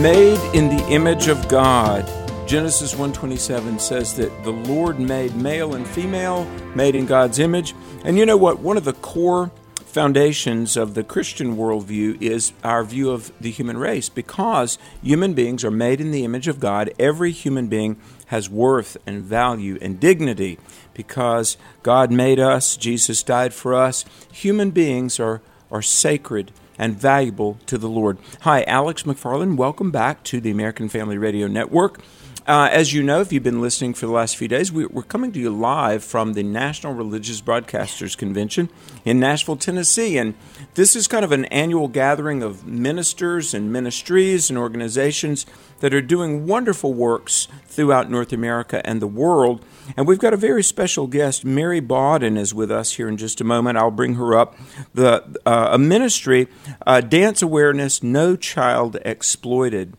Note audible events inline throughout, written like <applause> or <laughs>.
Made in the image of God. Genesis 1:27 says that the Lord made male and female, made in God's image. And you know what? One of the core foundations of the Christian worldview is our view of the human race because human beings are made in the image of God. Every human being has worth and value and dignity because God made us, Jesus died for us. Human beings are, are sacred and valuable to the Lord. Hi, Alex McFarland. Welcome back to the American Family Radio Network. Uh, as you know, if you've been listening for the last few days, we, are coming to you live from the National Religious Broadcasters Convention in Nashville, Tennessee. And this is kind of an annual gathering of ministers and ministries and organizations that are doing wonderful works throughout North America and the world. And we've got a very special guest. Mary Bawden is with us here in just a moment. I'll bring her up. The uh, a ministry, uh, Dance Awareness, No Child Exploited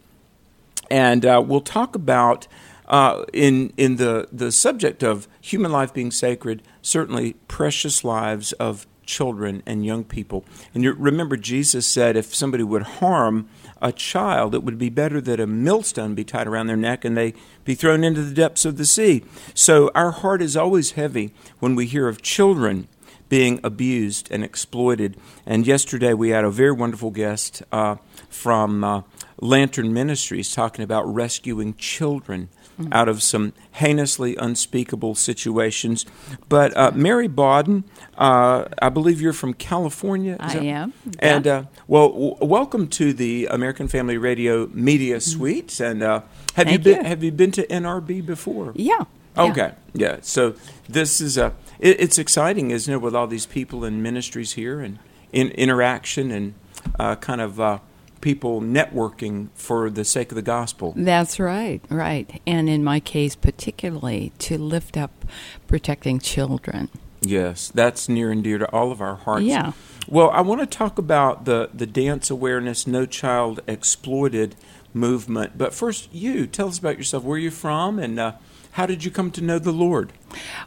and uh, we'll talk about uh, in in the the subject of human life being sacred. Certainly, precious lives of children and young people. And remember, Jesus said, if somebody would harm a child, it would be better that a millstone be tied around their neck and they be thrown into the depths of the sea. So our heart is always heavy when we hear of children being abused and exploited. And yesterday we had a very wonderful guest uh, from uh, Lantern Ministries talking about rescuing children mm-hmm. out of some heinously unspeakable situations. But uh, Mary Bawden, uh, I believe you're from California. I that? am. And uh, well, w- welcome to the American Family Radio Media mm-hmm. Suite. And uh, have Thank you been you. have you been to NRB before? Yeah. Okay. Yeah. So this is a it, it's exciting, isn't it, with all these people and ministries here and in interaction and uh, kind of uh, people networking for the sake of the gospel. That's right, right. And in my case, particularly to lift up protecting children. Yes, that's near and dear to all of our hearts. Yeah. Well, I want to talk about the, the dance awareness, no child exploited movement. But first, you tell us about yourself. Where are you from, and uh, how did you come to know the Lord?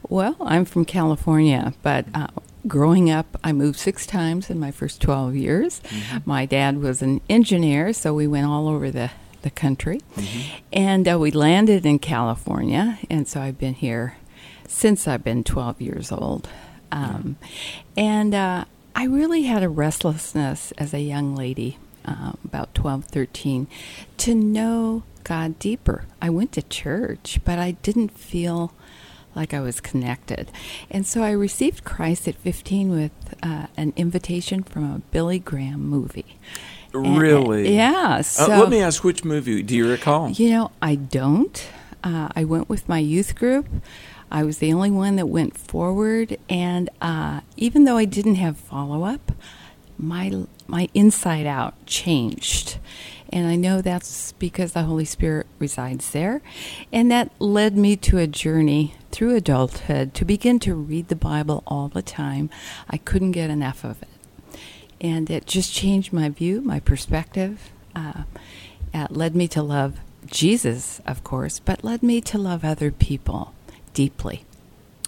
Well, I'm from California, but uh, growing up, I moved six times in my first 12 years. Mm-hmm. My dad was an engineer, so we went all over the, the country. Mm-hmm. And uh, we landed in California, and so I've been here since I've been 12 years old. Um, And uh, I really had a restlessness as a young lady, uh, about 12, 13, to know God deeper. I went to church, but I didn't feel like I was connected. And so I received Christ at 15 with uh, an invitation from a Billy Graham movie. And, really? yeah. So, uh, let me ask which movie. Do you recall? You know, I don't. Uh, I went with my youth group. I was the only one that went forward, and uh, even though I didn't have follow up, my my inside out changed and I know that's because the Holy Spirit resides there. And that led me to a journey through adulthood to begin to read the Bible all the time. I couldn't get enough of it. And it just changed my view, my perspective. Uh, it led me to love Jesus, of course, but led me to love other people deeply.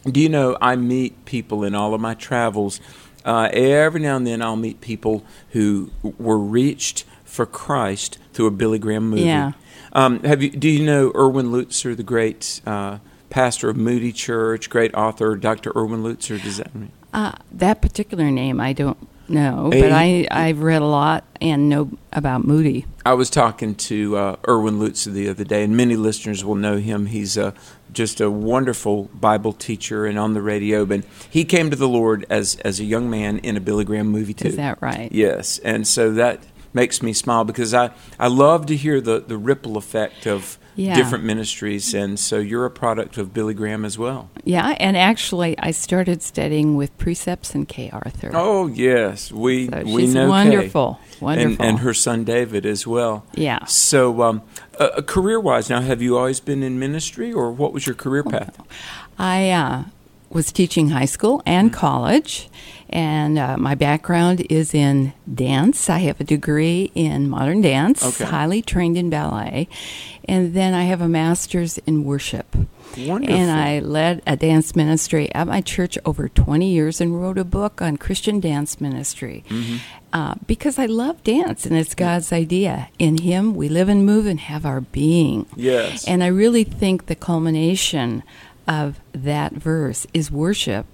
Do you know, I meet people in all of my travels. Uh, every now and then I'll meet people who were reached for Christ through a Billy Graham movie. Yeah. Um, have you? Do you know Erwin Lutzer, the great uh, pastor of Moody Church, great author, Dr. Erwin Lutzer? Does that mean? Uh, that particular name, I don't know, but I I've read a lot and know about Moody. I was talking to uh, Erwin Lutzer the other day, and many listeners will know him. He's a just a wonderful Bible teacher and on the radio. But he came to the Lord as as a young man in a Billy Graham movie too. Is that right? Yes, and so that makes me smile because I, I love to hear the, the ripple effect of yeah. different ministries. And so you're a product of Billy Graham as well. Yeah, and actually, I started studying with Precepts and Kay Arthur. Oh, yes. We, so we know wonderful. Kay. Wonderful. And, and, her son David as well. Yeah. So, um, uh, career wise, now, have you always been in ministry or what was your career path? I uh, was teaching high school and mm-hmm. college and uh, my background is in dance. I have a degree in modern dance, okay. highly trained in ballet, and then I have a master's in worship. Wonderful. And I led a dance ministry at my church over 20 years and wrote a book on Christian dance ministry. Mm-hmm. Uh, because I love dance and it's God's idea. In Him, we live and move and have our being. Yes. And I really think the culmination of that verse is worship.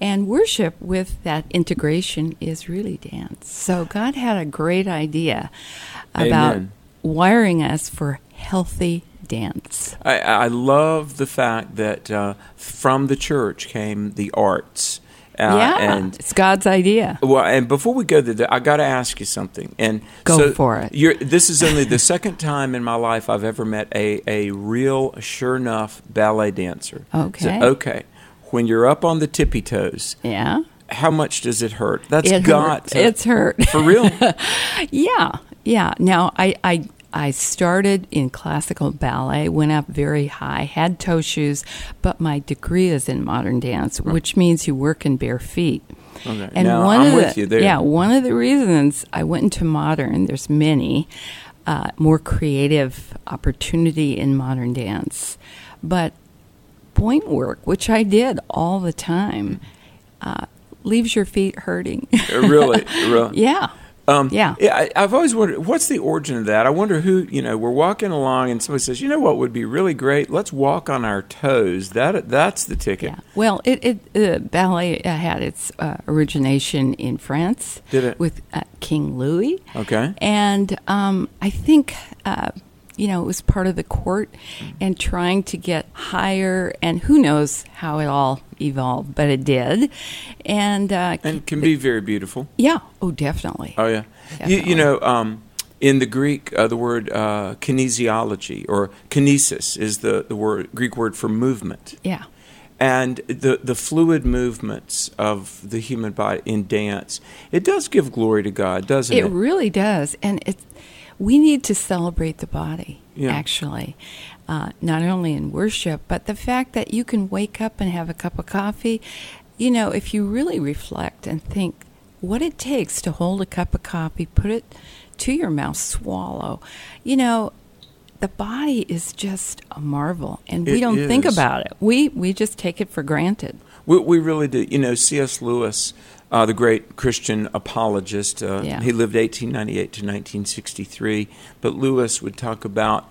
And worship with that integration is really dance. So God had a great idea about Amen. wiring us for healthy dance. I, I love the fact that uh, from the church came the arts. Uh, yeah, and it's God's idea. well, and before we go there, I got to ask you something. And Go so for it. You're, this is only the second time in my life I've ever met a, a real, sure enough ballet dancer. Okay. So, okay. When you're up on the tippy toes, Yeah, how much does it hurt? That's it got hurt. to, It's hurt. for real. <laughs> Yeah, yeah. Now I, I I started in classical ballet, went up very high, had toe shoes, but my degree is in modern dance, which means you work in bare feet. Okay. And Now, one I'm of with the you there. yeah, one of the reasons I went into modern, there's many uh, more creative opportunity in modern dance, but pointe work, which I did all the time, uh, leaves your feet hurting. really, <laughs> really. yeah. Um, Yeah. I, I've always wondered what's the origin of that. I wonder who you know. We're walking along, and somebody says, "You know what would be really great? Let's walk on our toes." That that's the ticket. Yeah. Well, it, it uh, ballet uh, had its uh, origination in France. Did it? with uh, King Louis? Okay. And um, I think uh, you know it was part of the court and trying to get higher, and who knows how it all evolved, but it did. And uh, and can be very beautiful. yeah, oh, definitely. Oh yeah. You, you know, um, in the Greek, uh, the word uh, kinesiology or kinesis is the the word Greek word for movement. yeah. and the the fluid movements of the human body in dance it does give glory to God, doesn't it? It really does, and it's we need to celebrate the body. Yeah. Actually, uh, not only in worship, but the fact that you can wake up and have a cup of coffee. You know, if you really reflect and think what it takes to hold a cup of coffee, put it to your mouth, swallow. You know, the body is just a marvel, and we It don't think about it. We we just take it for granted. we, we really do. You know, C.S. Lewis, uh, the great Christian apologist, uh, Yeah. he lived 1898 to 1963. But Lewis would talk about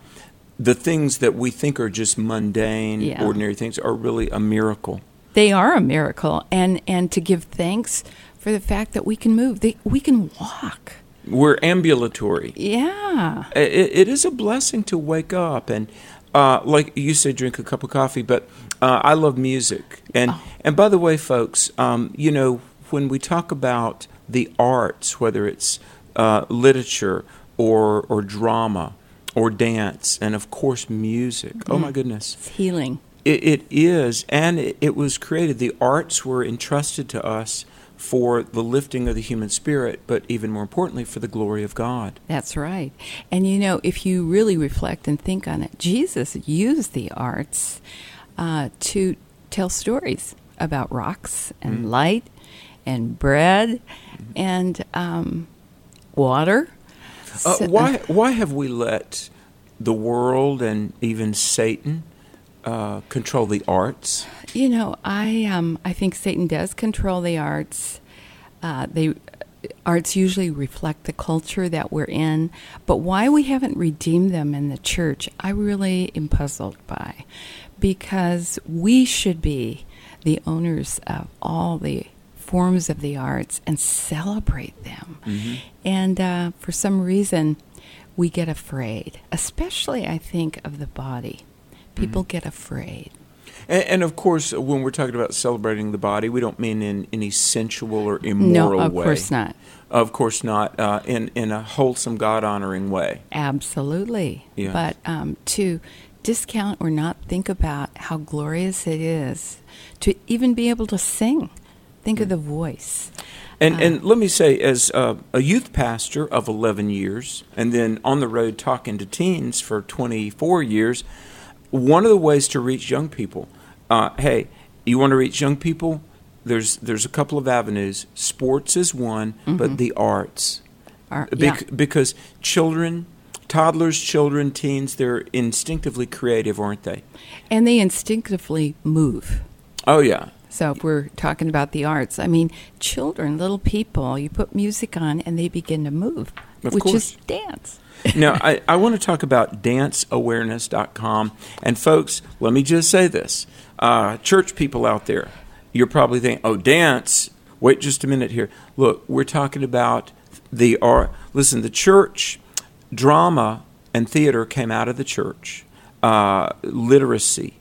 the things that we think are just mundane, Yeah. ordinary things are really a miracle. They are a miracle, and and to give thanks for the fact that we can move, they, we can walk. We're ambulatory. Yeah, it, it is a blessing to wake up and uh, like you said drink a cup of coffee but uh, i love music and Oh. and by the way folks um, you know when we talk about the arts whether it's uh, literature or or drama or dance and of course music. Oh my goodness. It's healing. it, it is. And it, it was created. The arts were entrusted to us for the lifting of the human spirit but even more importantly for the glory of god. That's right. And you know, if you really reflect and think on it, Jesus used the arts uh, to tell stories about rocks and light and bread and um, water. Uh, So- why why have we let the world and even Satan uh, control the arts? You know, I um, I think Satan does control the arts. Uh, they arts usually reflect the culture that we're in, but why we haven't redeemed them in the church, I really am puzzled by, because we should be the owners of all the forms of the arts and celebrate them. And uh, for some reason, we get afraid, especially I think of the body. People get afraid. And, and of course, when we're talking about celebrating the body, we don't mean in any sensual or immoral way. no, of way. course not. Of course not. Uh, in in a wholesome, God honoring way. Absolutely. Yes. But um, to discount or not think about how glorious it is to even be able to sing. Think of the voice. And Uh. and let me say, as uh, a youth pastor of eleven years, and then on the road talking to teens for twenty four years, one of the ways to reach young people, uh, hey, you want to reach young people? There's there's a couple of avenues. Sports is one, but the arts, Bec- yeah. because children toddlers, children, teens, they're instinctively creative, aren't they? And they instinctively move. Oh, yeah. So if we're talking about the arts, I mean, children, little people, you put music on and they begin to move, Of which course. is dance. now, I, I want to talk about danceawareness.com. And, folks, let me just say this uh, church people out there, you're probably thinking, oh, dance. Wait just a minute here. Look, we're talking about the art. Listen, the church, drama, and theater came out of the church. Uh, literacy,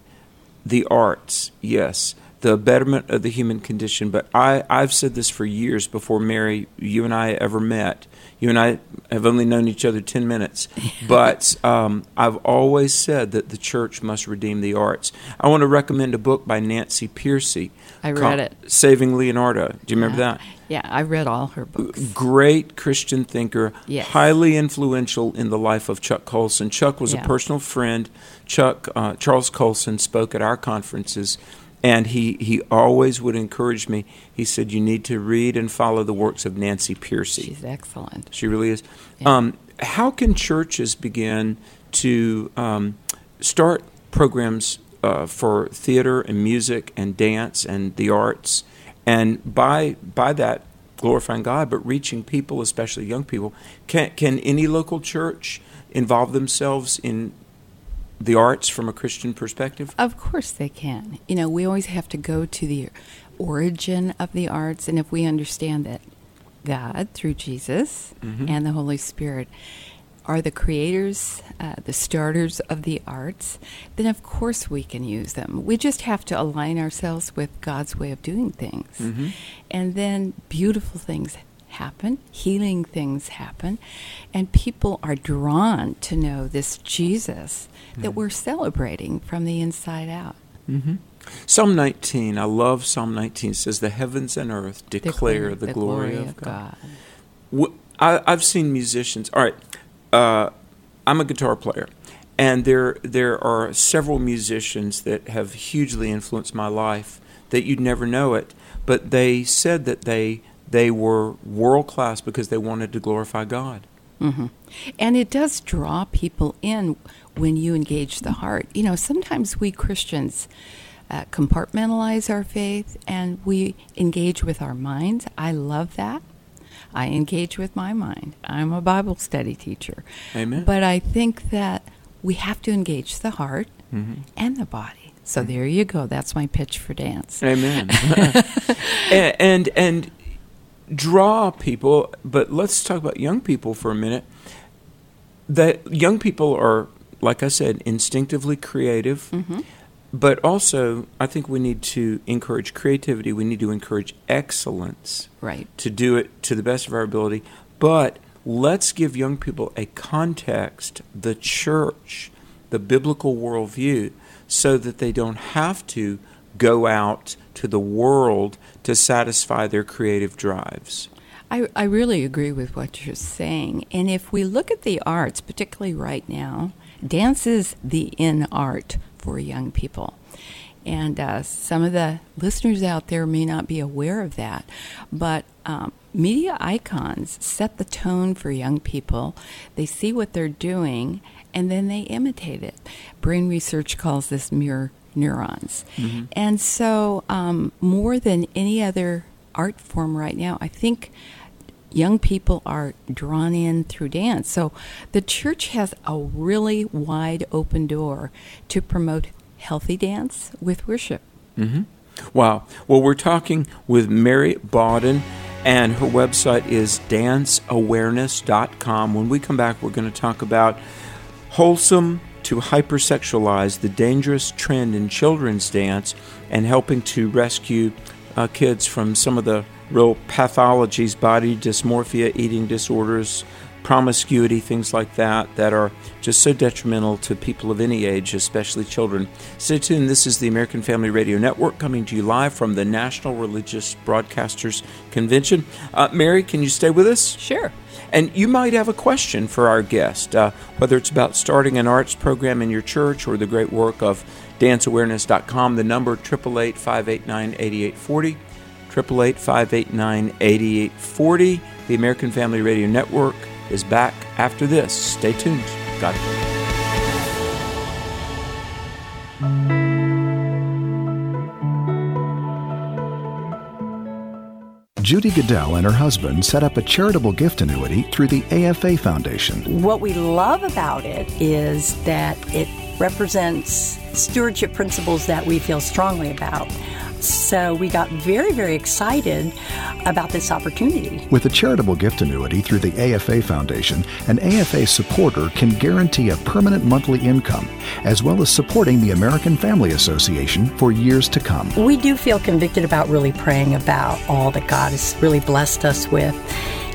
the arts, yes, the betterment of the human condition. But I, I've said this for years before Mary, you and I ever met. You and I have only known each other 10 minutes. <laughs> But um, I've always said that the church must redeem the arts. I want to recommend a book by Nancy Pearcey. I read called it. Saving Leonardo. Do you remember that? Yeah, I read all her books. great Christian thinker, Yes. highly influential in the life of Chuck Colson. Chuck was Yeah. a personal friend. Chuck uh, Charles Colson spoke at our conferences, and he he always would encourage me. He said, "You need to read and follow the works of Nancy Pearcey." She's excellent. She really is. Yeah. Um, how can churches begin to um, start programs uh, for theater and music and dance and the arts, and by by that glorifying God, but reaching people, especially young people? Can can any local church involve themselves in the arts from a Christian perspective? Of course they can. You know, we always have to go to the origin of the arts, and if we understand that God, through Jesus Mhm. and the Holy Spirit, are the creators, uh, the starters of the arts, then of course we can use them. We just have to align ourselves with God's way of doing things. Mhm. And then beautiful things happen, healing things happen, and people are drawn to know this Jesus that we're celebrating from the inside out. Mm-hmm. Psalm 19, I love Psalm 19, says, The heavens and earth declare, the, glory, of God. Wh- I, I've seen musicians. All right, uh, I'm a guitar player, and there there are several musicians that have hugely influenced my life that you'd never know it, but they said that they they were world class because they wanted to glorify God. hmm And it does draw people in when you engage the heart. You know, sometimes we Christians uh, compartmentalize our faith and we engage with our minds. I love that. I engage with my mind. I'm a Bible study teacher. Amen. But I think that we have to engage the heart Mhm. and the body. So there you go. That's my pitch for dance. Amen. <laughs> <laughs> and, and and draw people, but let's talk about young people for a minute. That young people are, like I said, instinctively creative, hmm but also I think we need to encourage creativity. We need to encourage excellence Right. to do it to the best of our ability. But let's give young people a context, the church, the biblical worldview, so that they don't have to go out to the world to satisfy their creative drives. I, I really agree with what you're saying. And if we look at the arts, particularly right now, dance is the in art for young people. And uh, some of the listeners out there may not be aware of that, but um, media icons set the tone for young people. They see what they're doing and then they imitate it. Brain research calls this mirror neurons. Mhm. And so, um, more than any other art form right now, I think young people are drawn in through dance. So, the church has a really wide open door to promote healthy dance with worship. hmm Wow. Well, we're talking with Mary Bawden, and her website is danceawareness.com. When we come back, we're going to talk about wholesome to hypersexualize the dangerous trend in children's dance and helping to rescue uh, kids from some of the real pathologies, body dysmorphia, eating disorders, promiscuity, things like that, that are just so detrimental to people of any age, especially children. Stay tuned. This is the American Family Radio Network coming to you live from the National Religious Broadcasters Convention. Uh, Mary, can you stay with us? Sure. And you might have a question for our guest, uh, whether it's about starting an arts program in your church or the great work of danceawareness.com. The number 888 589 8840. 888 589 8840. The American Family Radio Network is back after this. Stay tuned. God. Judy Goodell and her husband set up a charitable gift annuity through the AFA Foundation. What we love about it is that it represents stewardship principles that we feel strongly about. So we got very, very excited about this opportunity. With a charitable gift annuity through the AFA Foundation, an AFA supporter can guarantee a permanent monthly income, as well as supporting the American Family Association for years to come. We do feel convicted about really praying about all that God has really blessed us with.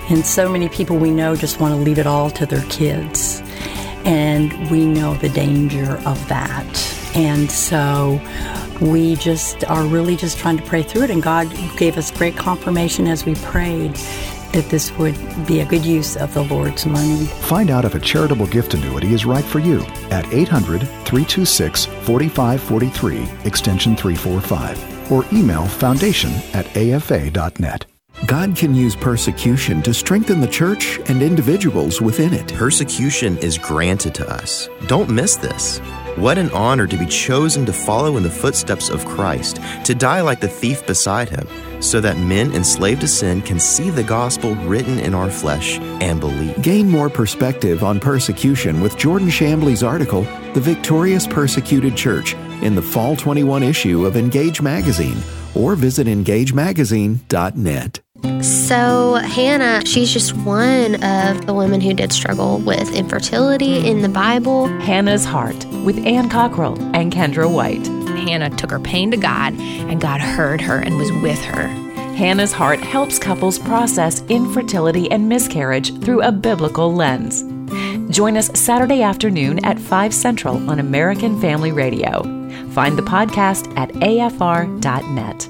And so many people we know just want to leave it all to their kids. And we know the danger of that. And so we just are really just trying to pray through it. And God gave us great confirmation as we prayed that this would be a good use of the Lord's money. Find out if a charitable gift annuity is right for you at 800 326 4543, extension 345, or email foundation at afa.net. God can use persecution to strengthen the church and individuals within it. Persecution is granted to us. Don't miss this. What an honor to be chosen to follow in the footsteps of Christ, to die like the thief beside him, so that men enslaved to sin can see the gospel written in our flesh and believe. Gain more perspective on persecution with Jordan Shambly's article, The Victorious Persecuted Church, in the Fall 21 issue of Engage Magazine, or visit engagemagazine.net. So, Hannah, she's just one of the women who did struggle with infertility in the Bible. Hannah's Heart with Ann Cockrell and Kendra White. Hannah took her pain to God, and God heard her and was with her. Hannah's Heart helps couples process infertility and miscarriage through a biblical lens. Join us Saturday afternoon at 5 Central on American Family Radio. Find the podcast at afr.net.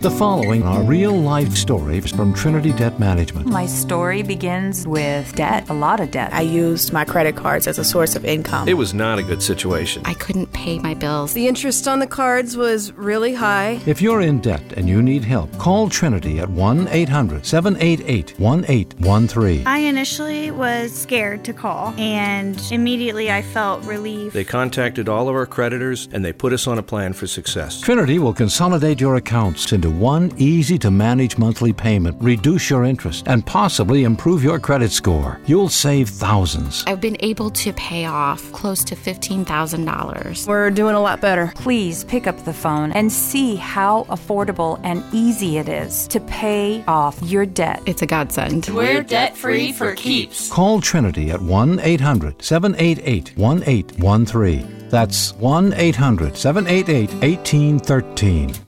The following are real life stories from Trinity Debt Management. My story begins with debt, a lot of debt. I used my credit cards as a source of income. It was not a good situation. I couldn't pay my bills. The interest on the cards was really high. If you're in debt and you need help, call Trinity at 1 800 788 1813. I initially was scared to call, and immediately I felt relief. They contacted all of our creditors and they put us on a plan for success. Trinity will consolidate your accounts into one easy to manage monthly payment, reduce your interest, and possibly improve your credit score. You'll save thousands. I've been able to pay off close to $15,000. We're doing a lot better. Please pick up the phone and see how affordable and easy it is to pay off your debt. It's a godsend. We're debt free for keeps. Call Trinity at 1 800 788 1813. That's 1 800 788 1813.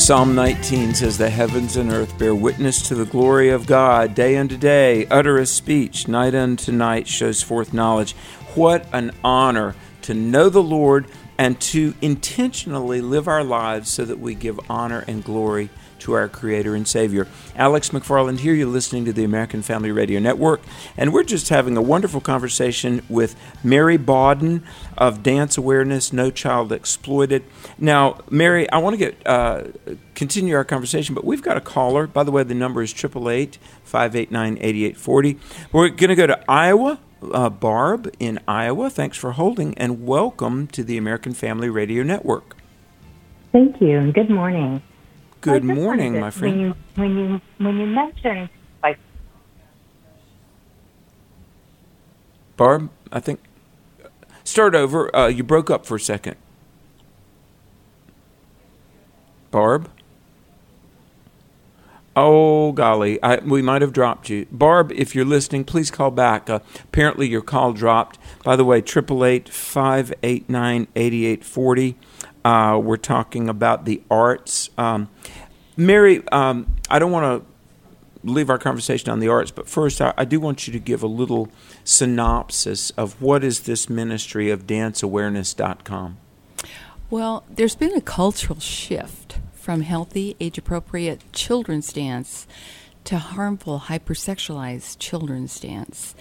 Psalm 19 says, The heavens and earth bear witness to the glory of God. Day unto day uttereth speech, night unto night shows forth knowledge. What an honor to know the Lord and to intentionally live our lives so that we give honor and glory to our Creator and Savior. Alex McFarland here. You're listening to the American Family Radio Network, and we're just having a wonderful conversation with Mary Bawden of Dance Awareness No Child Exploited. Now, Mary, I want to get uh, continue our conversation, but we've got a caller. By the way, the number is 888 589 8840. We're going to go to Iowa. Uh, Barb in Iowa, thanks for holding and welcome to the American Family Radio Network. Thank you and good morning. Good morning, my friend. When you when you when you mentioned like Barb, I think start over. Uh, you broke up for a second. Barb. Oh golly, I, we might have dropped you, Barb. If you're listening, please call back. Uh, apparently, your call dropped. By the way, triple eight five eight nine eighty eight forty. Uh, we're talking about the arts. Um, Mary, um, I don't want to leave our conversation on the arts, but first, I, I, do want you to give a little synopsis of what is this ministry of danceawareness.com. Well, there's been a cultural shift from healthy, age appropriate children's dance to harmful, hypersexualized children's dance.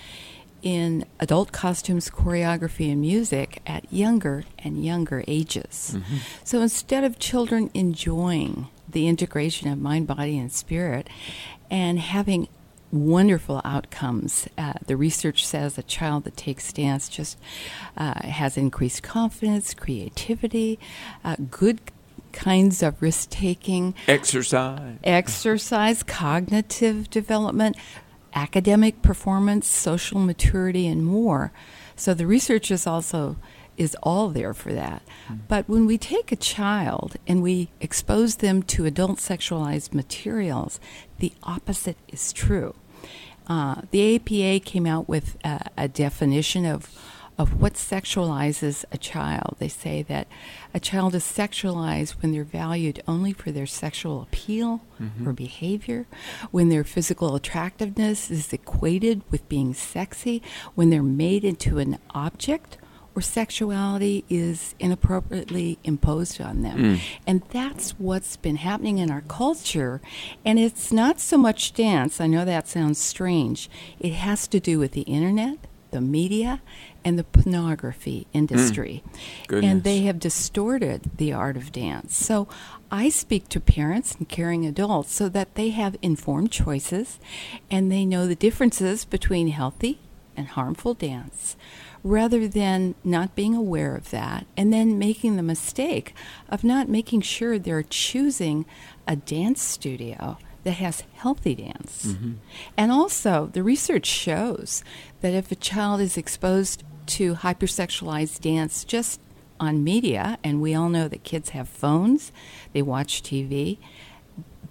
In adult costumes, choreography, and music at younger and younger ages. Mm-hmm. So instead of children enjoying the integration of mind, body, and spirit and having wonderful outcomes. Uh, the research says a child that takes dance just uh, has increased confidence, creativity, uh, good kinds of risk taking, exercise, exercise, cognitive development, academic performance, social maturity, and more. So the research is also is all there for that. Mm-hmm. But when we take a child and we expose them to adult sexualized materials, the opposite is true. Uh, the APA came out with a, a definition of of what sexualizes a child. They say that a child is sexualized when they're valued only for their sexual appeal mm-hmm. or behavior, when their physical attractiveness is equated with being sexy, when they're made into an object or sexuality is inappropriately imposed on them. Mm. And that's what's been happening in our culture. And it's not so much dance, I know that sounds strange. It has to do with the internet, the media, and the pornography industry. Mm. And they have distorted the art of dance. So I speak to parents and caring adults so that they have informed choices and they know the differences between healthy and harmful dance rather than not being aware of that and then making the mistake of not making sure they're choosing a dance studio that has healthy dance. Mm-hmm. And also, the research shows that if a child is exposed to hypersexualized dance just on media, and we all know that kids have phones, they watch TV,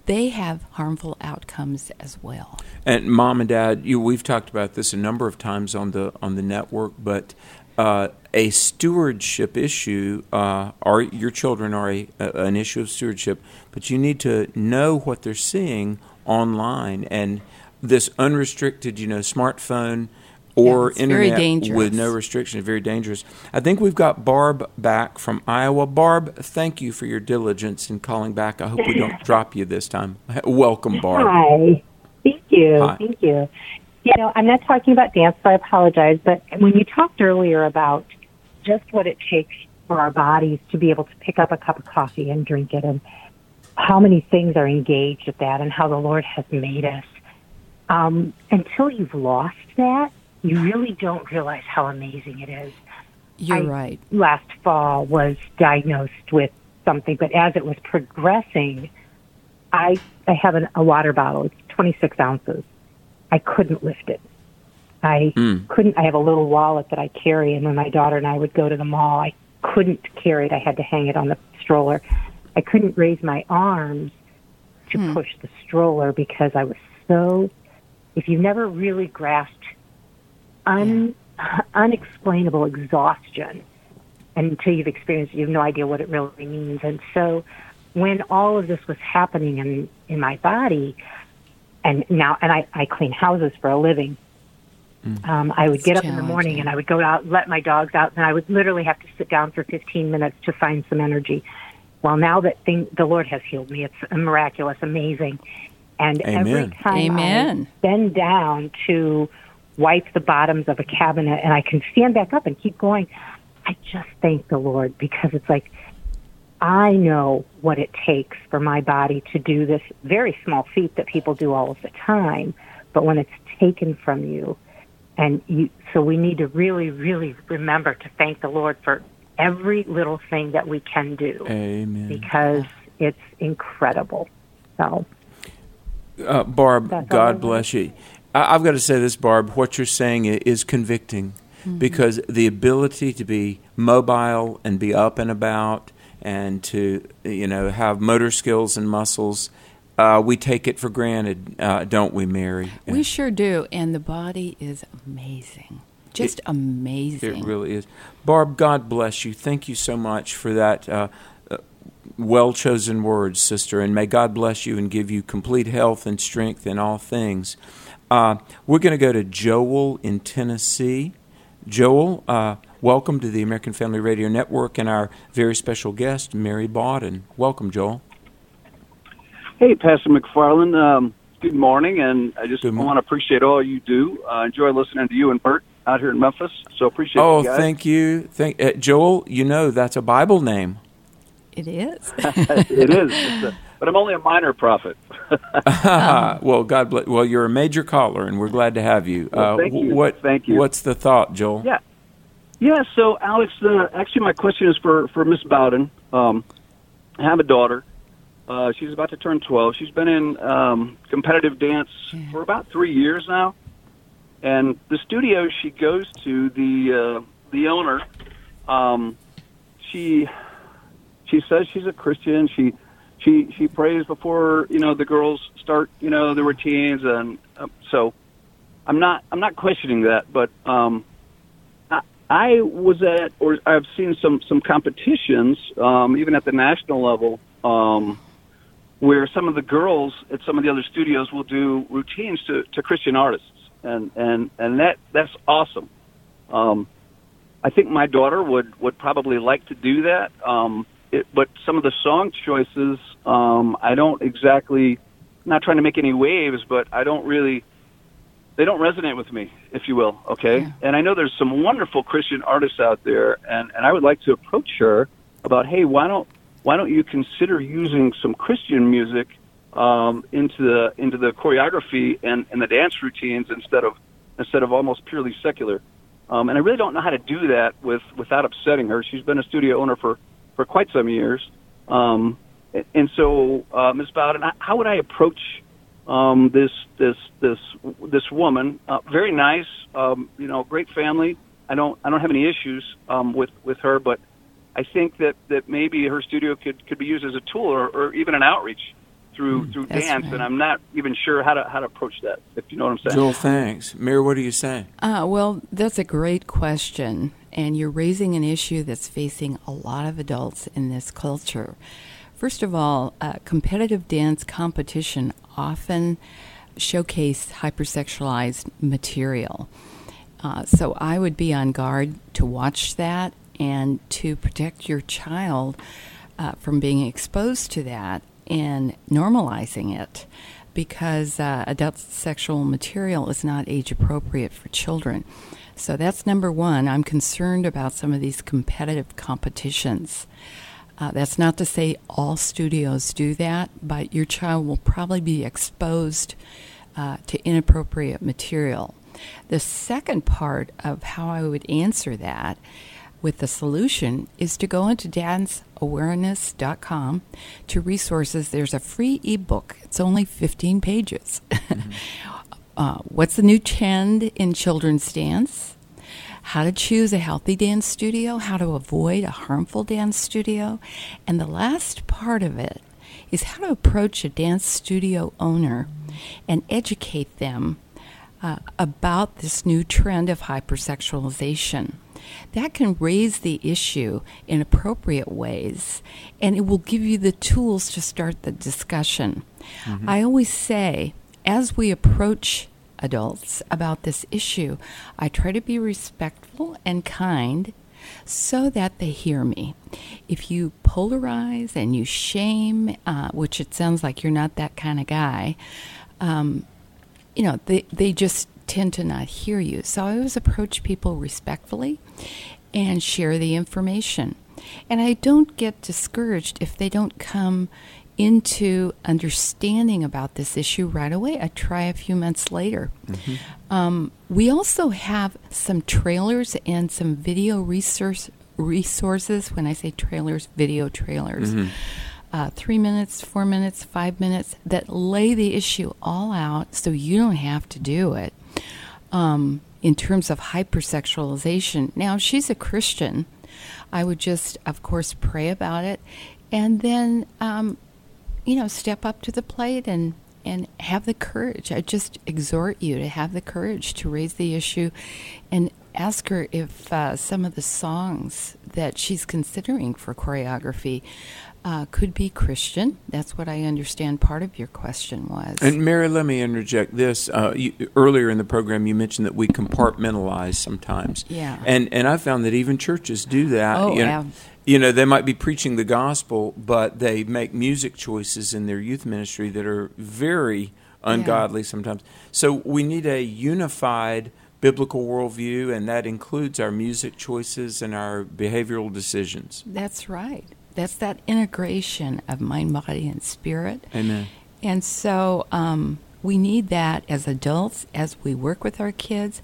they have harmful outcomes as well. And mom and dad, you, we've talked about this a number of times on the on the network, but uh, a stewardship issue, uh, are your children are a, a, an issue of stewardship, but you need to know what they're seeing online and this unrestricted, you know, smartphone or yeah, internet with no restriction is very dangerous. I think we've got Barb back from Iowa. Barb, thank you for your diligence in calling back. I hope we don't <laughs> drop you this time. <laughs> Welcome, Barb. Hi. Thank you. Hi. Thank you. You know, I'm not talking about dance, so I apologize. But when you talked earlier about just what it takes for our bodies to be able to pick up a cup of coffee and drink it, and how many things are engaged at that, and how the Lord has made us, um, until you've lost that, you really don't realize how amazing it is. You're I, right. Last fall was diagnosed with something, but as it was progressing, I I have an, a water bottle. It's 26 ounces. I couldn't lift it. I mm. couldn't. I have a little wallet that I carry, and when my daughter and I would go to the mall, I couldn't carry it. I had to hang it on the stroller. I couldn't raise my arms to mm. push the stroller because I was so. If you've never really grasped un, <laughs> unexplainable exhaustion until you've experienced it. You have no idea what it really means. And so when all of this was happening in, in my body, and now, and I, I clean houses for a living. Mm. Um, I would get up in the morning and I would go out, let my dogs out, and I would literally have to sit down for 15 minutes to find some energy. Well, now that thing, the Lord has healed me, it's miraculous, amazing. And Amen. every time Amen. I bend down to wipe the bottoms of a cabinet and I can stand back up and keep going. I just thank the Lord because it's like I know what it takes for my body to do this very small feat that people do all of the time, but when it's taken from you and you so we need to really really remember to thank the Lord for every little thing that we can do. Amen. Because it's incredible. So uh, Barb, God bless you. I've got to say this, Barb. What you're saying is convicting mm-hmm. because the ability to be mobile and be up and about and to you know have motor skills and muscles. Uh, we take it for granted, uh, don't we, Mary? We sure do, and the body is amazing, just it, amazing. It really is. Barb, God bless you. Thank you so much for that uh, uh well chosen words, sister, and may God bless you and give you complete health and strength in all things. Uh, we're going to go to Joel in Tennessee. Joel, uh, welcome to the American Family Radio Network and our very special guest, Mary Bawden. Welcome, Joel. Hey, Pastor McFarland. Um, good morning, and I just want to appreciate all you do. I uh, enjoy listening to you and Bert. out here in Memphis. So appreciate. Oh, you guys. thank you, thank uh, Joel. You know that's a Bible name. It is. <laughs> it is, a, but I'm only a minor prophet. <laughs> well, God bless. Well, you're a major caller, and we're glad to have you. Well, uh, thank you. What? Thank you. What's the thought, Joel? Yeah. Yeah, so Alex, uh, actually, my question is for for Miss Bowden. Um, I have a daughter. Uh, she's about to turn twelve. She's been in um, competitive dance for about three years now, and the studio she goes to, the uh, the owner, um, she she says she's a Christian. She she she prays before you know the girls start you know the routines, and uh, so I'm not I'm not questioning that, but um, I was at, or I've seen some some competitions, um, even at the national level, um, where some of the girls at some of the other studios will do routines to, to Christian artists, and and and that that's awesome. Um, I think my daughter would would probably like to do that, um, it, but some of the song choices, um, I don't exactly. Not trying to make any waves, but I don't really they don't resonate with me, if you will. Okay, yeah. and I know there's some wonderful Christian artists out there, and and I would like to approach her about, hey, why don't why don't you consider using some Christian music um, into the into the choreography and, and the dance routines instead of instead of almost purely secular. Um, and I really don't know how to do that with without upsetting her. She's been a studio owner for for quite some years, um, and so uh, Ms. Bowden, how would I approach um, this this this this woman, uh, very nice, um, you know, great family. I don't I don't have any issues um, with with her, but I think that that maybe her studio could could be used as a tool or, or even an outreach through Mm, through dance, right. and I'm not even sure how to how to approach that. If you know what I'm saying. Joel, thanks. Mary, what do you say? Uh, well, that's a great question, and you're raising an issue that's facing a lot of adults in this culture. First of all, uh, competitive dance competition often showcase hypersexualized material. Uh, so I would be on guard to watch that and to protect your child uh, from being exposed to that and normalizing it because uh, adult sexual material is not age appropriate for children. So that's number one. I'm concerned about some of these competitive competitions. Uh, that's not to say all studios do that, but your child will probably be exposed uh, to inappropriate material. The second part of how I would answer that with the solution is to go into danceawareness.com to resources. There's a free ebook, it's only 15 pages. <laughs> uh, what's the new trend in children's dance? how to choose a healthy dance studio, how to avoid a harmful dance studio, and the last part of it is how to approach a dance studio owner and educate them uh, about this new trend of hypersexualization. That can raise the issue in appropriate ways, and it will give you the tools to start the discussion. Mhm. I always say, as we approach adults about this issue, I try to be respectful and kind so that they hear me. If you polarize and you shame, uh, which it sounds like you're not that kind of guy, um, you know, they, they just tend to not hear you. So I always approach people respectfully and share the information. And I don't get discouraged if they don't come into understanding about this issue right away. I try a few months later. Um, we also have some trailers and some video resource resources. When I say trailers, video trailers. Mhm. Uh, three minutes, four minutes, five minutes that lay the issue all out so you don't have to do it. Um, in terms of hypersexualization. Now, she's a Christian, I would just, of course, pray about it and then um, you know, step up to the plate and and have the courage. I just exhort you to have the courage to raise the issue and ask her if uh, some of the songs that she's considering for choreography uh, could be Christian. That's what I understand part of your question was. And Mary, let me interject this. Uh, you, earlier in the program, you mentioned that we compartmentalize sometimes. Yeah. And and I found that even churches do that. Oh, you know, yeah. you know, they might be preaching the gospel, but they make music choices in their youth ministry that are very ungodly sometimes. So we need a unified biblical worldview, and that includes our music choices and our behavioral decisions. That's right. That's that integration of mind, body, and spirit. Amen. And so um, we need that as adults as we work with our kids.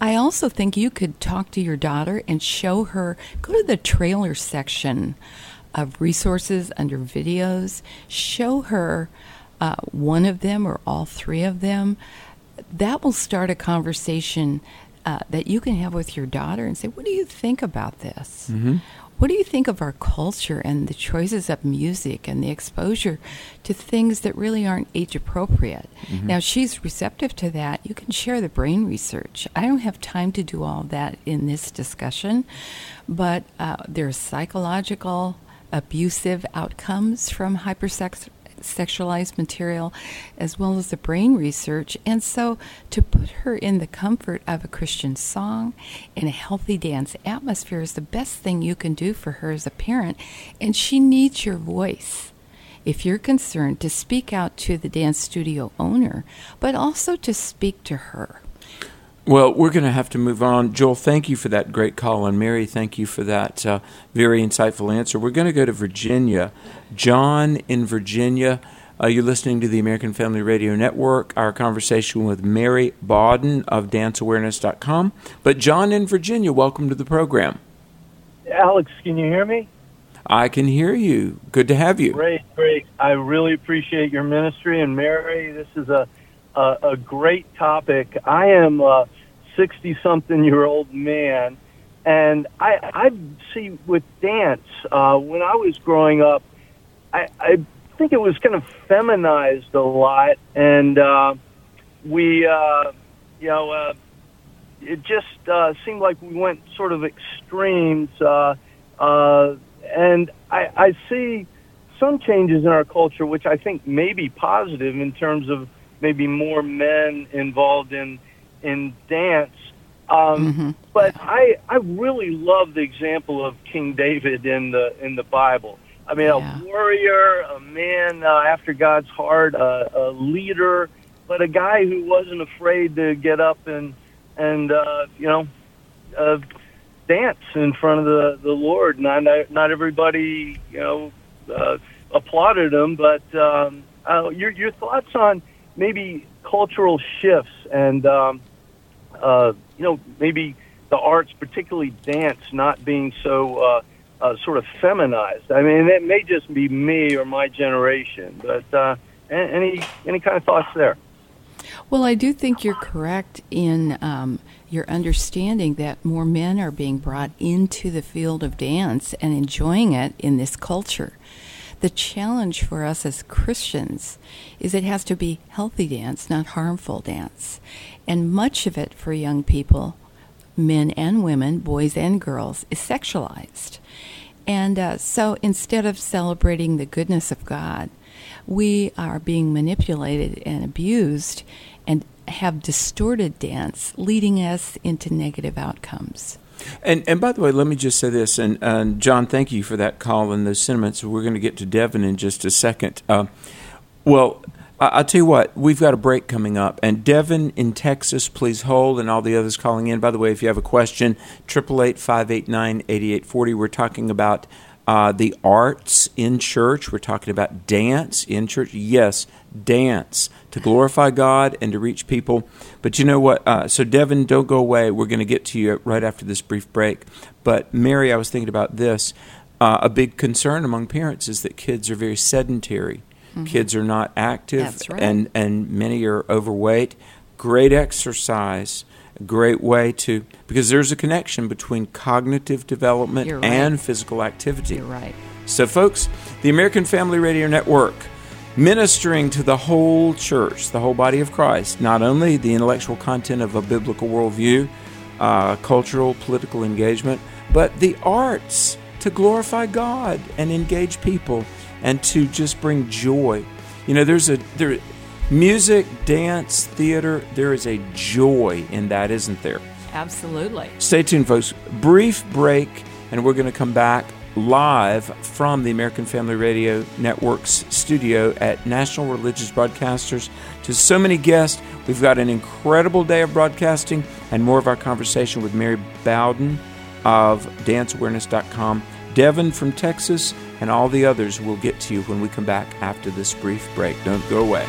I also think you could talk to your daughter and show her, go to the trailer section of resources under videos, show her uh, one of them or all three of them. That will start a conversation uh, that you can have with your daughter and say, What do you think about this? Mm-hmm. What do you think of our culture and the choices of music and the exposure to things that really aren't age appropriate? Mm-hmm. Now, she's receptive to that. You can share the brain research. I don't have time to do all that in this discussion, but uh, there's psychological abusive outcomes from hypersex sexualized material as well as the brain research. And so to put her in the comfort of a Christian song in a healthy dance atmosphere is the best thing you can do for her as a parent. And she needs your voice. If you're concerned, to speak out to the dance studio owner, but also to speak to her. Well, we're going to have to move on. Joel, thank you for that great call. And Mary, thank you for that uh, very insightful answer. We're going to go to Virginia. John in Virginia. Uh, you're listening to the American Family Radio Network, our conversation with Mary Bawden of danceawareness.com. But John in Virginia, welcome to the program. Alex, can you hear me? I can hear you. Good to have you. Great, great. I really appreciate your ministry. And Mary, this is a, a, a great topic. I am a 60 something year old man. And I, I see with dance, uh, when I was growing up, I, I think it was kind of feminized a lot. And uh, we, uh, you know, uh, it just uh, seemed like we went sort of extremes. Uh, uh, and I, I see some changes in our culture, which I think may be positive in terms of maybe more men involved in in dance. Um, mm-hmm. But I I really love the example of King David in the in the Bible. I mean, Yeah. a warrior, a man uh, after God's heart, a, a leader, but a guy who wasn't afraid to get up and and uh, you know uh, dance in front of the the Lord. Not not everybody you know uh, applauded him, but um, uh, your your thoughts on maybe cultural shifts and um, uh, you know maybe the arts, particularly dance, not being so uh, uh, sort of feminized. I mean, it may just be me or my generation, but uh, any any kind of thoughts there? Well, I do think you're correct in um, your understanding that more men are being brought into the field of dance and enjoying it in this culture. The challenge for us as Christians is it has to be healthy dance, not harmful dance. And much of it for young people, men and women, boys and girls, is sexualized. And uh, so instead of celebrating the goodness of God, we are being manipulated and abused and have distorted dance, leading us into negative outcomes. And and by the way, let me just say this, and, and John, thank you for that call and those sentiments. We're going to get to Devin in just a second. Uh, well, I, I'll tell you what, we've got a break coming up, and Devin in Texas, please hold, and all the others calling in. By the way, if you have a question, triple eight five eight nine eighty eight forty. We're talking about. Uh, the arts in church. We're talking about dance in church. Yes, dance to glorify God and to reach people. But you know what? Uh, so, Devin, don't go away. We're going to get to you right after this brief break. But, Mary, I was thinking about this. Uh, a big concern among parents is that kids are very sedentary. Mhm. Kids are not active, right. and, and many are overweight. Great exercise, a great way to, because there's a connection between cognitive development right. and physical activity. You're right. So, folks, the American Family Radio Network, ministering to the whole church, the whole body of Christ, not only the intellectual content of a biblical worldview, uh, cultural, political engagement, but the arts to glorify God and engage people and to just bring joy. You know, there's a there, music, dance, theater. There is a joy in that, isn't there? Absolutely. Stay tuned, folks. Brief break, and we're going to come back live from the American Family Radio Network's studio at National Religious Broadcasters. To so many guests, we've got an incredible day of broadcasting and more of our conversation with Mary Bawden of danceawareness.com. Devin from Texas and all the others we'll get to you when we come back after this brief break. Don't go away.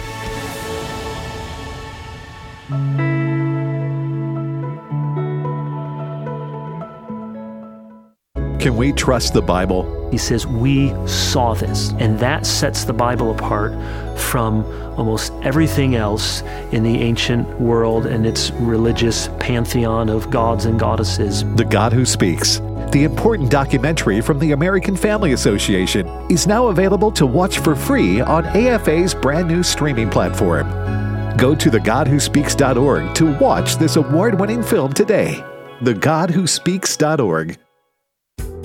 Can we trust the Bible? He says, We saw this. And that sets the Bible apart from almost everything else in the ancient world and its religious pantheon of gods and goddesses. The God Who Speaks, the important documentary from the American Family Association, is now available to watch for free on AFA's brand new streaming platform. Go to thegodwhospeaks.org to watch this award winning film today. TheGodWhoSpeaks.org.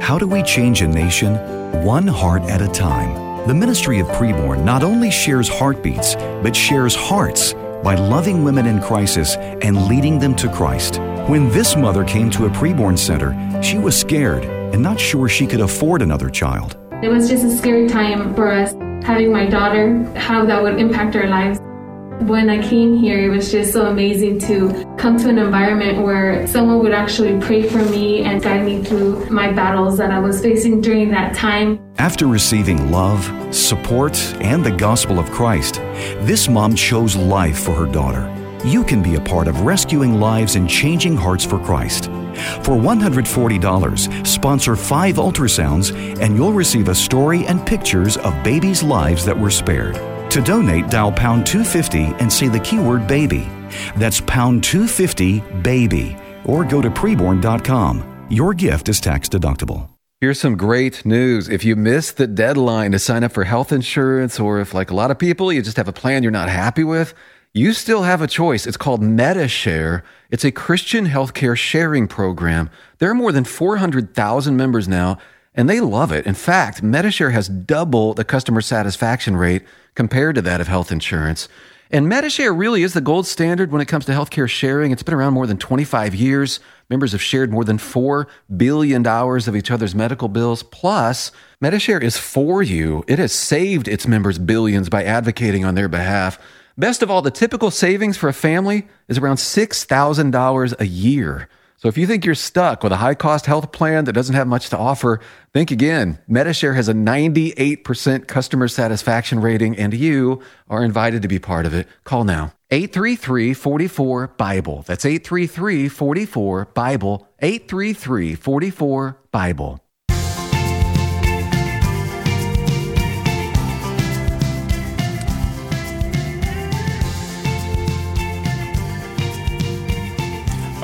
How do we change a nation? One heart at a time. The Ministry of Preborn not only shares heartbeats, but shares hearts by loving women in crisis and leading them to Christ. When this mother came to a preborn center, she was scared and not sure she could afford another child. It was just a scary time for us having my daughter, how that would impact our lives. When I came here, it was just so amazing to come to an environment where someone would actually pray for me and guide me through my battles that I was facing during that time. After receiving love, support, and the gospel of Christ, this mom chose life for her daughter. You can be a part of rescuing lives and changing hearts for Christ. For $140, sponsor five ultrasounds, and you'll receive a story and pictures of babies' lives that were spared. To donate, dial pound 250 and say the keyword baby. That's pound 250 baby or go to preborn.com. Your gift is tax deductible. Here's some great news. If you missed the deadline to sign up for health insurance, or if, like a lot of people, you just have a plan you're not happy with, you still have a choice. It's called MediShare. It's a Christian healthcare sharing program. There are more than 400,000 members now, and they love it. In fact, MediShare has double the customer satisfaction rate compared to that of health insurance. And MediShare really is the gold standard when it comes to healthcare sharing. It's been around more than 25 years. Members have shared more than $4 billion of each other's medical bills. Plus, MediShare is for you. It has saved its members billions by advocating on their behalf. Best of all, the typical savings for a family is around $6,000 a year. So if you think you're stuck with a high cost health plan that doesn't have much to offer, think again. MediShare has a 98% customer satisfaction rating, and you are invited to be part of it. Call now. 833 44 Bible. That's 833 44 Bible. 833 44 Bible.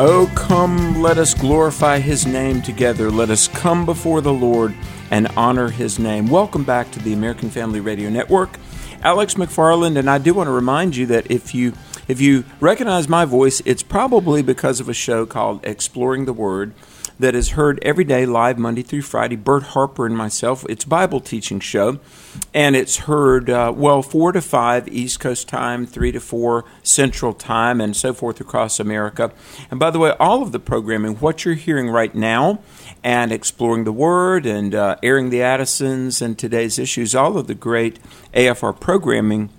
Oh, come, let us glorify his name together. Let us come before the Lord and honor his name. Welcome back to the American Family Radio Network. Alex McFarland, and I do want to remind you that if you if you recognize my voice, it's probably because of a show called Exploring the Word that is heard every day live Monday through Friday. Bert Harper and myself. It's Bible teaching show, and it's heard uh, well four to five East Coast time, three to four Central time, and so forth across America. And by the way, all of the programming, what you're hearing right now, and exploring the Word and uh, airing the Addisons and today's issues, all of the great AFR programming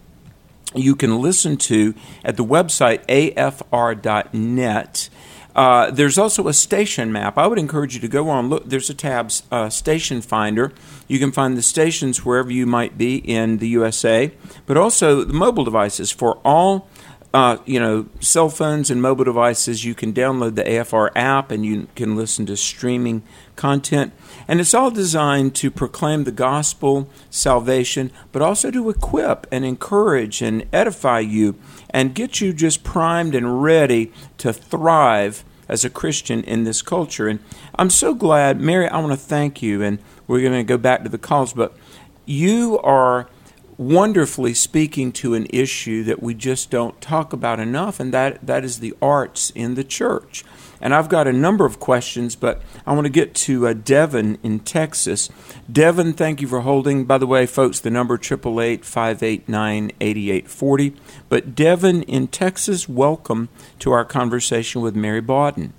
you can listen to at the website afr.net. Uh, there's also a station map. I would encourage you to go on. Look, there's a tab, uh, Station Finder. You can find the stations wherever you might be in the USA, but also the mobile devices for all. Uh, you know, cell phones and mobile devices, you can download the AFR app and you can listen to streaming content. And it's all designed to proclaim the gospel, salvation, but also to equip and encourage and edify you and get you just primed and ready to thrive as a Christian in this culture. And I'm so glad, Mary, I want to thank you. And we're going to go back to the calls, but you are wonderfully speaking to an issue that we just don't talk about enough, and that, that is the arts in the church. And I've got a number of questions, but I want to get to uh, Devin in Texas. Devin, thank you for holding. By the way, folks, the number 888-589-8840. But Devin in Texas, welcome to our conversation with Mary Bawden.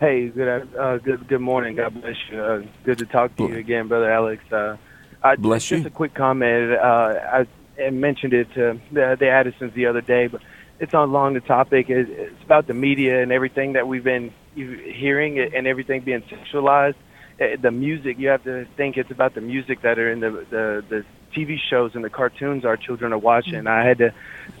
Hey, good uh, good good morning. God bless you. Uh, good to talk to you again, brother Alex. Uh, I, bless just you. Just a quick comment. Uh, I mentioned it to the, the Addisons the other day, but it's on along the topic. It's about the media and everything that we've been hearing and everything being sexualized. Eh, the music, you have to think it's about the music that are in the the, the TV shows and the cartoons our children are watching. Mm-hmm. I had to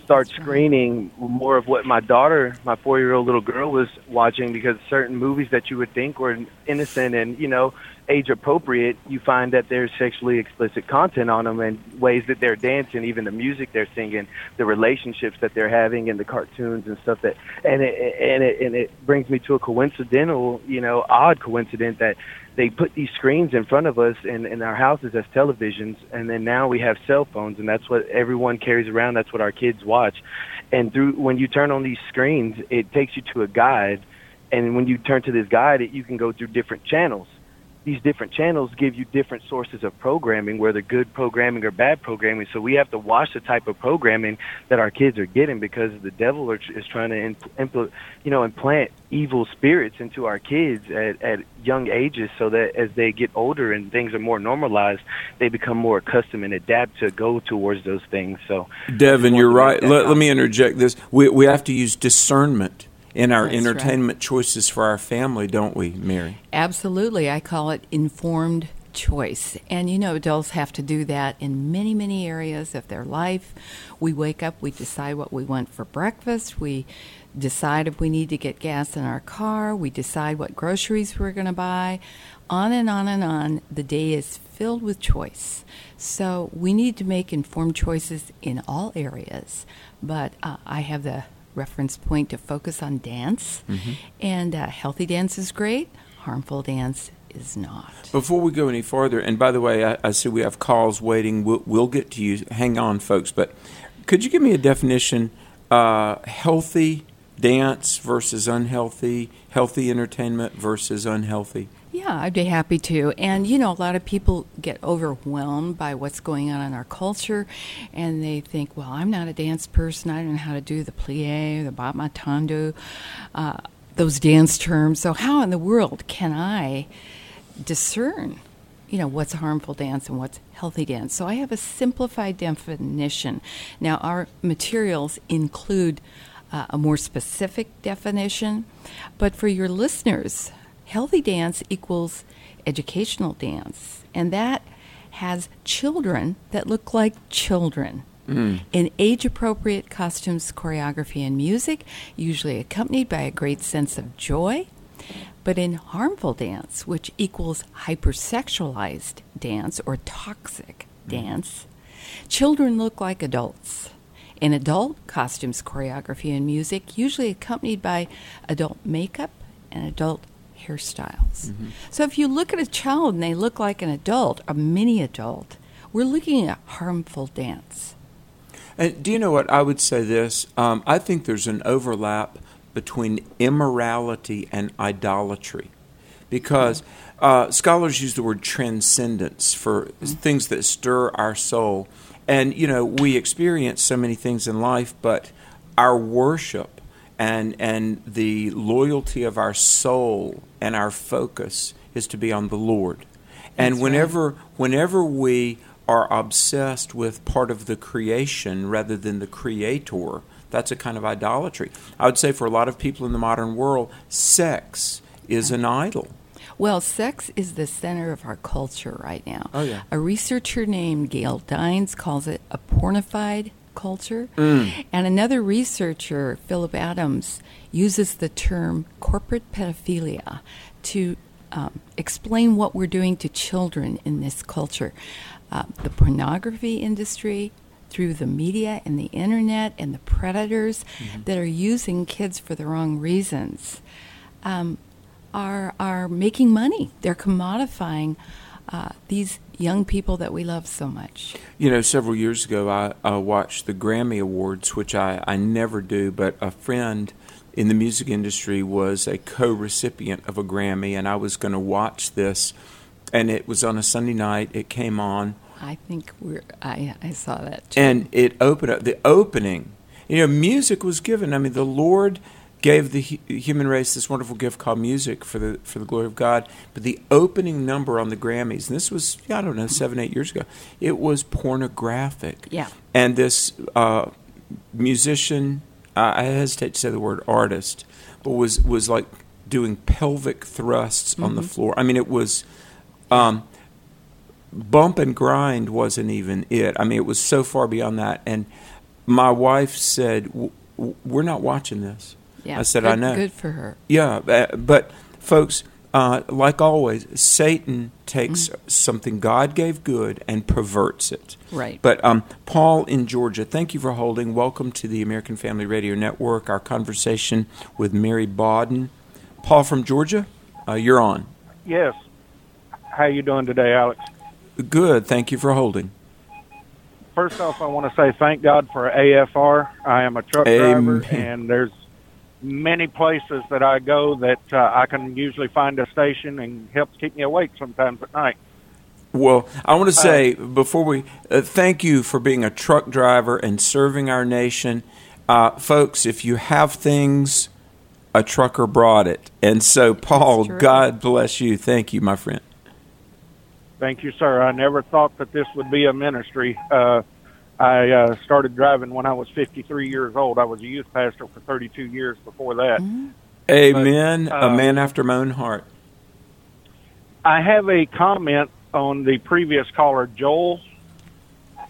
start screening more of what my daughter, my four year old little girl, was watching because certain movies that you would think were innocent and, you know, age appropriate, you find that there's sexually explicit content on them and ways that they're dancing, even the music they're singing, the relationships that they're having in the cartoons and stuff that, and it, and it, and it brings me to a coincidental, you know, odd coincidence that they put these screens in front of us in, in our houses as televisions, and then now we have cell phones, and that's what everyone carries around. That's what our kids watch. And through when you turn on these screens, it takes you to a guide, and when you turn to this guide, it, you can go through different channels these different channels give you different sources of programming, whether good programming or bad programming. So we have to watch the type of programming that our kids are getting because the devil are, is trying to impl, you know, implant evil spirits into our kids at, at young ages, so that as they get older and things are more normalized, they become more accustomed and adapt to go towards those things. So, Devin, you're right. Let, let me interject this. We we have to use discernment in our That's entertainment right. choices for our family, don't we, Mary? Absolutely. I call it informed choice. And you know, adults have to do that in many, many areas of their life. We wake up, we decide what we want for breakfast, we decide if we need to get gas in our car, we decide what groceries we're going to buy. On and on and on, the day is filled with choice. So we need to make informed choices in all areas. But uh, I have the reference point to focus on dance. Mhm. And uh, healthy dance is great, harmful dance is not. Before we go any farther, and by the way, I, I see we have calls waiting. We'll, we'll get to you. Hang on, folks. But could you give me a definition? Uh, healthy dance versus unhealthy, healthy entertainment versus unhealthy. Yeah, I'd be happy to. And you know, a lot of people get overwhelmed by what's going on in our culture, and they think, "Well, I'm not a dance person. I don't know how to do the plie, the battement tendu, uh, those dance terms. So how in the world can I discern, you know, what's harmful dance and what's healthy dance?" So I have a simplified definition. Now, our materials include uh, a more specific definition, but for your listeners healthy dance equals educational dance, and that has children that look like children. Mm. In age appropriate costumes, choreography, and music, usually accompanied by a great sense of joy. But in harmful dance, which equals hypersexualized dance or toxic dance, children look like adults. In adult costumes, choreography, and music, usually accompanied by adult makeup and adult hairstyles. Mm-hmm. So if you look at a child and they look like an adult, a mini adult, we're looking at harmful dance. And do you know what? I would say this. Um, I think there's an overlap between immorality and idolatry. Because uh, scholars use the word transcendence for things that stir our soul. And, you know, we experience so many things in life, but our worship and, and the loyalty of our soul and our focus is to be on the Lord. And That's whenever, whenever we are obsessed with part of the creation rather than the creator, that's a kind of idolatry. I would say for a lot of people in the modern world, sex is an idol. Well, sex is the center of our culture right now. Oh, yeah. A researcher named Gail Dines calls it a pornified culture. Mm. And another researcher, Phillip Adams, uses the term corporate pedophilia to um, explain what we're doing to children in this culture. Uh, the pornography industry, through the media and the internet and the predators Mm-hmm. that are using kids for the wrong reasons um, are are making money. They're commodifying uh, these young people that we love so much. You know, several years ago, I, I watched the Grammy Awards, which I, I never do, but a friend in the music industry was a co recipient of a Grammy, and I was going to watch this. And it was on a Sunday night. It came on. I think we're. I I saw that. Too. And it opened up the opening. You know, music was given. I mean, the Lord gave the human race this wonderful gift called music for the for the glory of God. But the opening number on the Grammys, and this was I don't know seven eight years ago, it was pornographic. Yeah. And this uh, musician, I hesitate to say the word artist, but was was like doing pelvic thrusts on the Mhm. floor. I mean, it was. Um, bump and grind wasn't even it. I mean, it was so far beyond that. And my wife said, w- w- "We're not watching this." Yeah, I said, good- "I know." good for her. Yeah, uh, but folks, uh, like always, Satan takes something God gave good and perverts it. Right. But um, Paul in Georgia, thank you for holding. Welcome to the American Family Radio Network. Our conversation with Mary Bawden. Paul from Georgia, uh, you're on. Yes. How you doing today, Alex? Good. Thank you for holding. First off, I want to say thank God for AFR. I am a truck Amen. driver, and there's many places that I go that uh, I can usually find a station and helps keep me awake sometimes at night. Well, I want to say before we uh, thank you for being a truck driver and serving our nation, uh, folks. If you have things, a trucker brought it, and so Paul. God bless you. Thank you, my friend. Thank you, sir. I never thought that this would be a ministry. Uh, I uh, started driving when I was 53 years old. I was a youth pastor for 32 years before that. Amen. But, a uh, man after my own heart. I have a comment on the previous caller, Joel,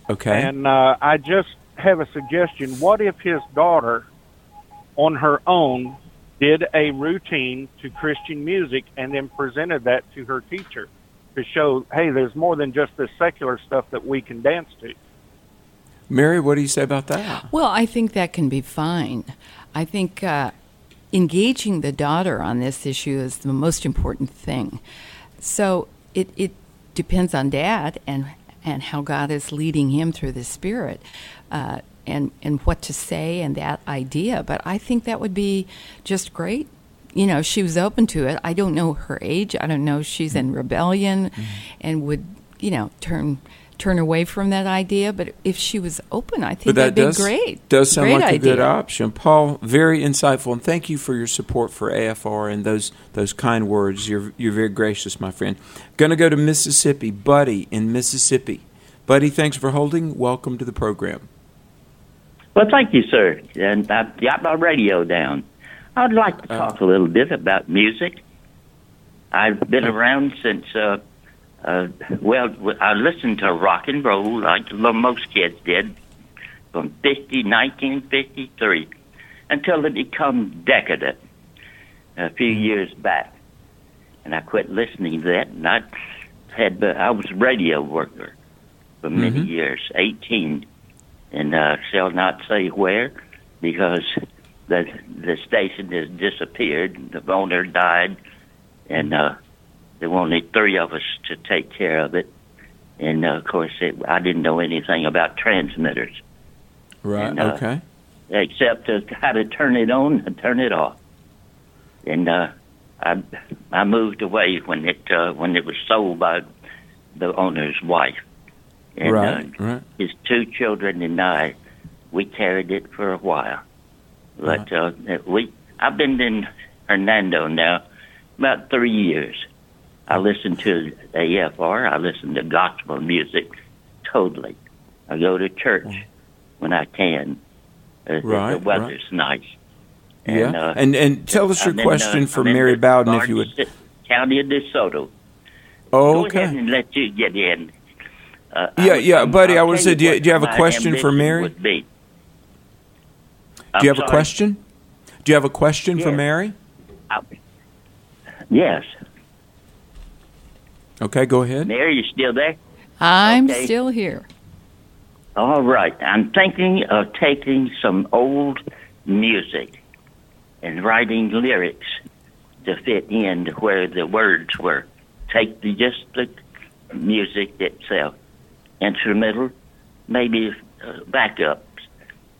Okay. and uh, I just have a suggestion. What if his daughter, on her own, did a routine to Christian music and then presented that to her teacher to show, hey, there's more than just this secular stuff that we can dance to. Mary, what do you say about that? Well, I think that can be fine. I think uh, engaging the daughter on this issue is the most important thing. So it, it depends on dad and and how God is leading him through the Spirit, uh, and and what to say and that idea. But I think that would be just great. You know, she was open to it. I don't know her age. I don't know if she's in rebellion, and would you know turn turn away from that idea. But if she was open, I think But that that'd does be great. does sound Great like a good option, Paul. Very insightful, and thank you for your support for AFR and those those kind words. You're you're very gracious, my friend. Going to go to Mississippi, Buddy in Mississippi. Buddy, thanks for holding. Welcome to the program. Well, thank you, sir. And I've got my radio down. I'd like to talk a little bit about music. I've been around since, uh, uh, well, I listened to rock and roll like most kids did from 50, 1953 until it became decadent a few years back. And I quit listening to that, and I had, I was a radio worker for many Mhm. years, 18 and uh, shall not say where because the the station has disappeared. The owner died, and uh, there were only three of us to take care of it. And uh, of course, it, I didn't know anything about transmitters Right. And, uh, okay. except to <laughs> how to turn it on and turn it off. And uh, I I moved away when it uh, when it was sold by the owner's wife. And, right. uh, right. his two children and I, we carried it for a while. But uh, we, I've been in Hernando now about three years. I listen to AFR. I listen to gospel music totally. I go to church when I can. Uh, Right, the weather's nice. Yeah. uh, and and tell us your I'm in, question uh, for I'm Mary Bawden, if you would. County of DeSoto. Oh, Go okay. ahead and let you get in. Uh, Yeah, was- yeah, buddy. I I'll would say, do you, do you have a question for Mary? Do you have a question? Do you have a question for Yes. Mary? Yes. Okay, go ahead. Mary, you still there? I'm Okay. still here. All right. I'm thinking of taking some old music and writing lyrics to fit in to where the words were. Take the, just the music itself, instrumental, maybe uh, backups,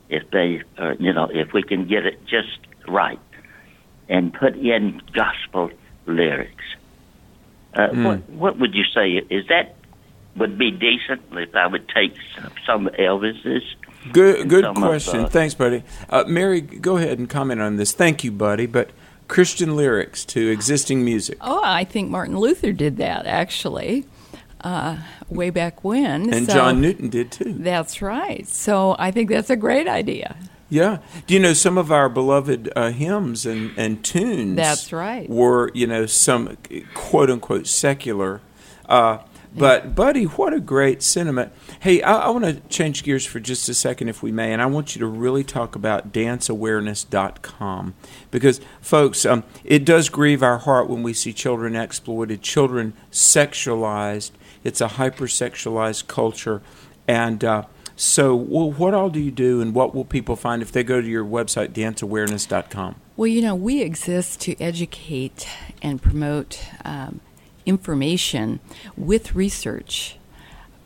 if they, uh, you know, if we can get it just right, and put in gospel lyrics. Uh, Hmm. What what would you say? Is that would be decent if I would take some, some Elvis's? Good, good some of, question. uh, Thanks, buddy. Uh, Mary, go ahead and comment on this. Thank you, buddy. But Christian lyrics to existing music. Oh, I think Martin Luther did that actually, uh, way back when. And So- John Newton did too. That's right. So I think that's a great idea. Yeah. Do you know some of our beloved uh, hymns and, and tunes? That's right. Were you know some quote unquote secular? Uh, but buddy, what a great sentiment. Hey, I, I want to change gears for just a second, if we may, and I want you to really talk about danceawareness.com because, folks, um, it does grieve our heart when we see children exploited, children sexualized. It's a hypersexualized culture, and uh, so, well, what all do you do, and what will people find if they go to your website, danceawareness.com? Well, you know, we exist to educate and promote um, information with research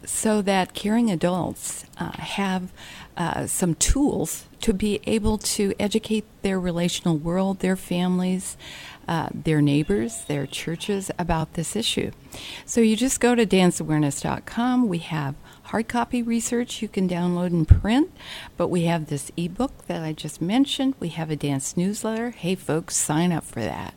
so that caring adults uh, have uh, some tools to be able to educate their relational world, their families, uh, their neighbors, their churches about this issue. So you just go to danceawareness.com. We have hard copy research you can download and print, but we have this ebook that I just mentioned. We have a dance newsletter. Hey, folks, sign up for that.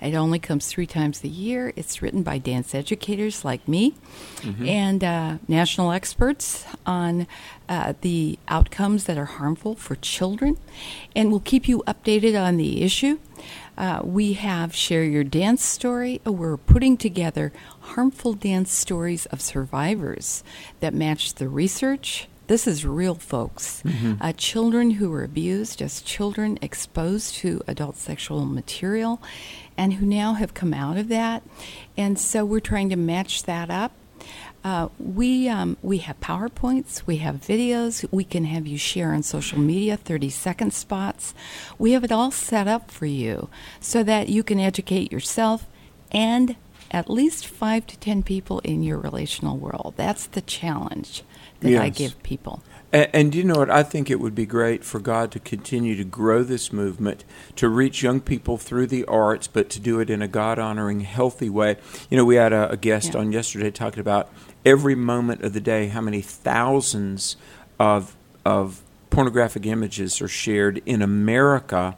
It only comes three times a year. It's written by dance educators like me Mhm. and uh, national experts on uh, the outcomes that are harmful for children, and we'll keep you updated on the issue. Uh, we have Share Your Dance Story. We're putting together harmful dance stories of survivors that match the research. This is real, folks. Mhm. Uh, children who were abused as children, exposed to adult sexual material, and who now have come out of that. And so we're trying to match that up. Uh, we um, we have powerpoints, we have videos, we can have you share on social media, thirty second spots. We have it all set up for you so that you can educate yourself and at least five to ten people in your relational world. That's the challenge that I give people. And, and you know what? I think it would be great for God to continue to grow this movement, to reach young people through the arts, but to do it in a God honoring, healthy way. You know, we had a, a guest Yeah. on yesterday talking about every moment of the day, how many thousands of of pornographic images are shared in America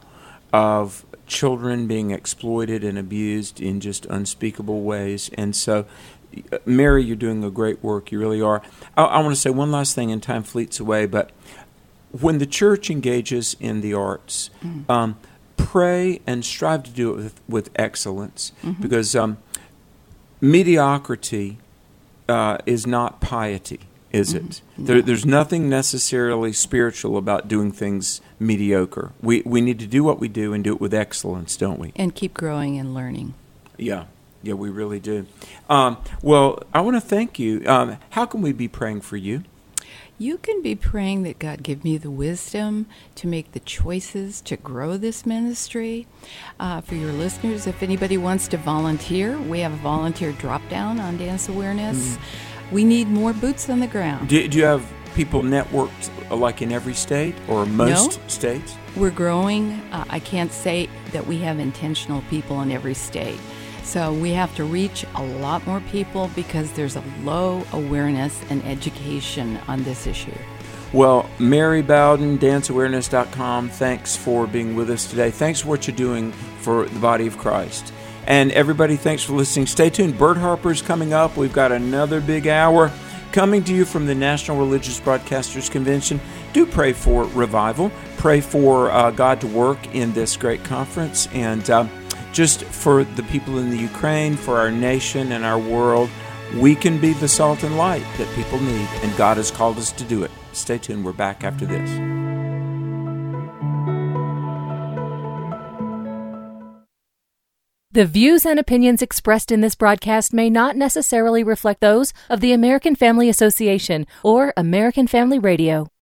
of children being exploited and abused in just unspeakable ways. And so, Mary, you're doing a great work. You really are. I, I want to say one last thing, and time fleets away, but when the church engages in the arts, Mm. um, pray and strive to do it with, with excellence Mhm. because um, mediocrity uh, is not piety, is it? There, there's nothing necessarily spiritual about doing things mediocre. We, we need to do what we do and do it with excellence, don't we? And keep growing and learning. Yeah, yeah, we really do. Um, well, I want to thank you. Um, how can we be praying for you? You can be praying that God give me the wisdom to make the choices to grow this ministry. Uh, for your listeners, if anybody wants to volunteer, we have a volunteer drop down on Dance Awareness. We need more boots on the ground. Do, do you have people networked like in every state or most No. states? We're growing. Uh, I can't say that we have intentional people in every state. So we have to reach a lot more people because there's a low awareness and education on this issue. Well, Mary Bawden, danceawareness.com, thanks for being with us today. Thanks for what you're doing for the body of Christ. And everybody, thanks for listening. Stay tuned. Bert Harper's coming up. We've got another big hour coming to you from the National Religious Broadcasters Convention. Do pray for revival. Pray for uh, God to work in this great conference. And uh, just for the people in the Ukraine, for our nation and our world, we can be the salt and light that people need. And God has called us to do it. Stay tuned. We're back after this. The views and opinions expressed in this broadcast may not necessarily reflect those of the American Family Association or American Family Radio.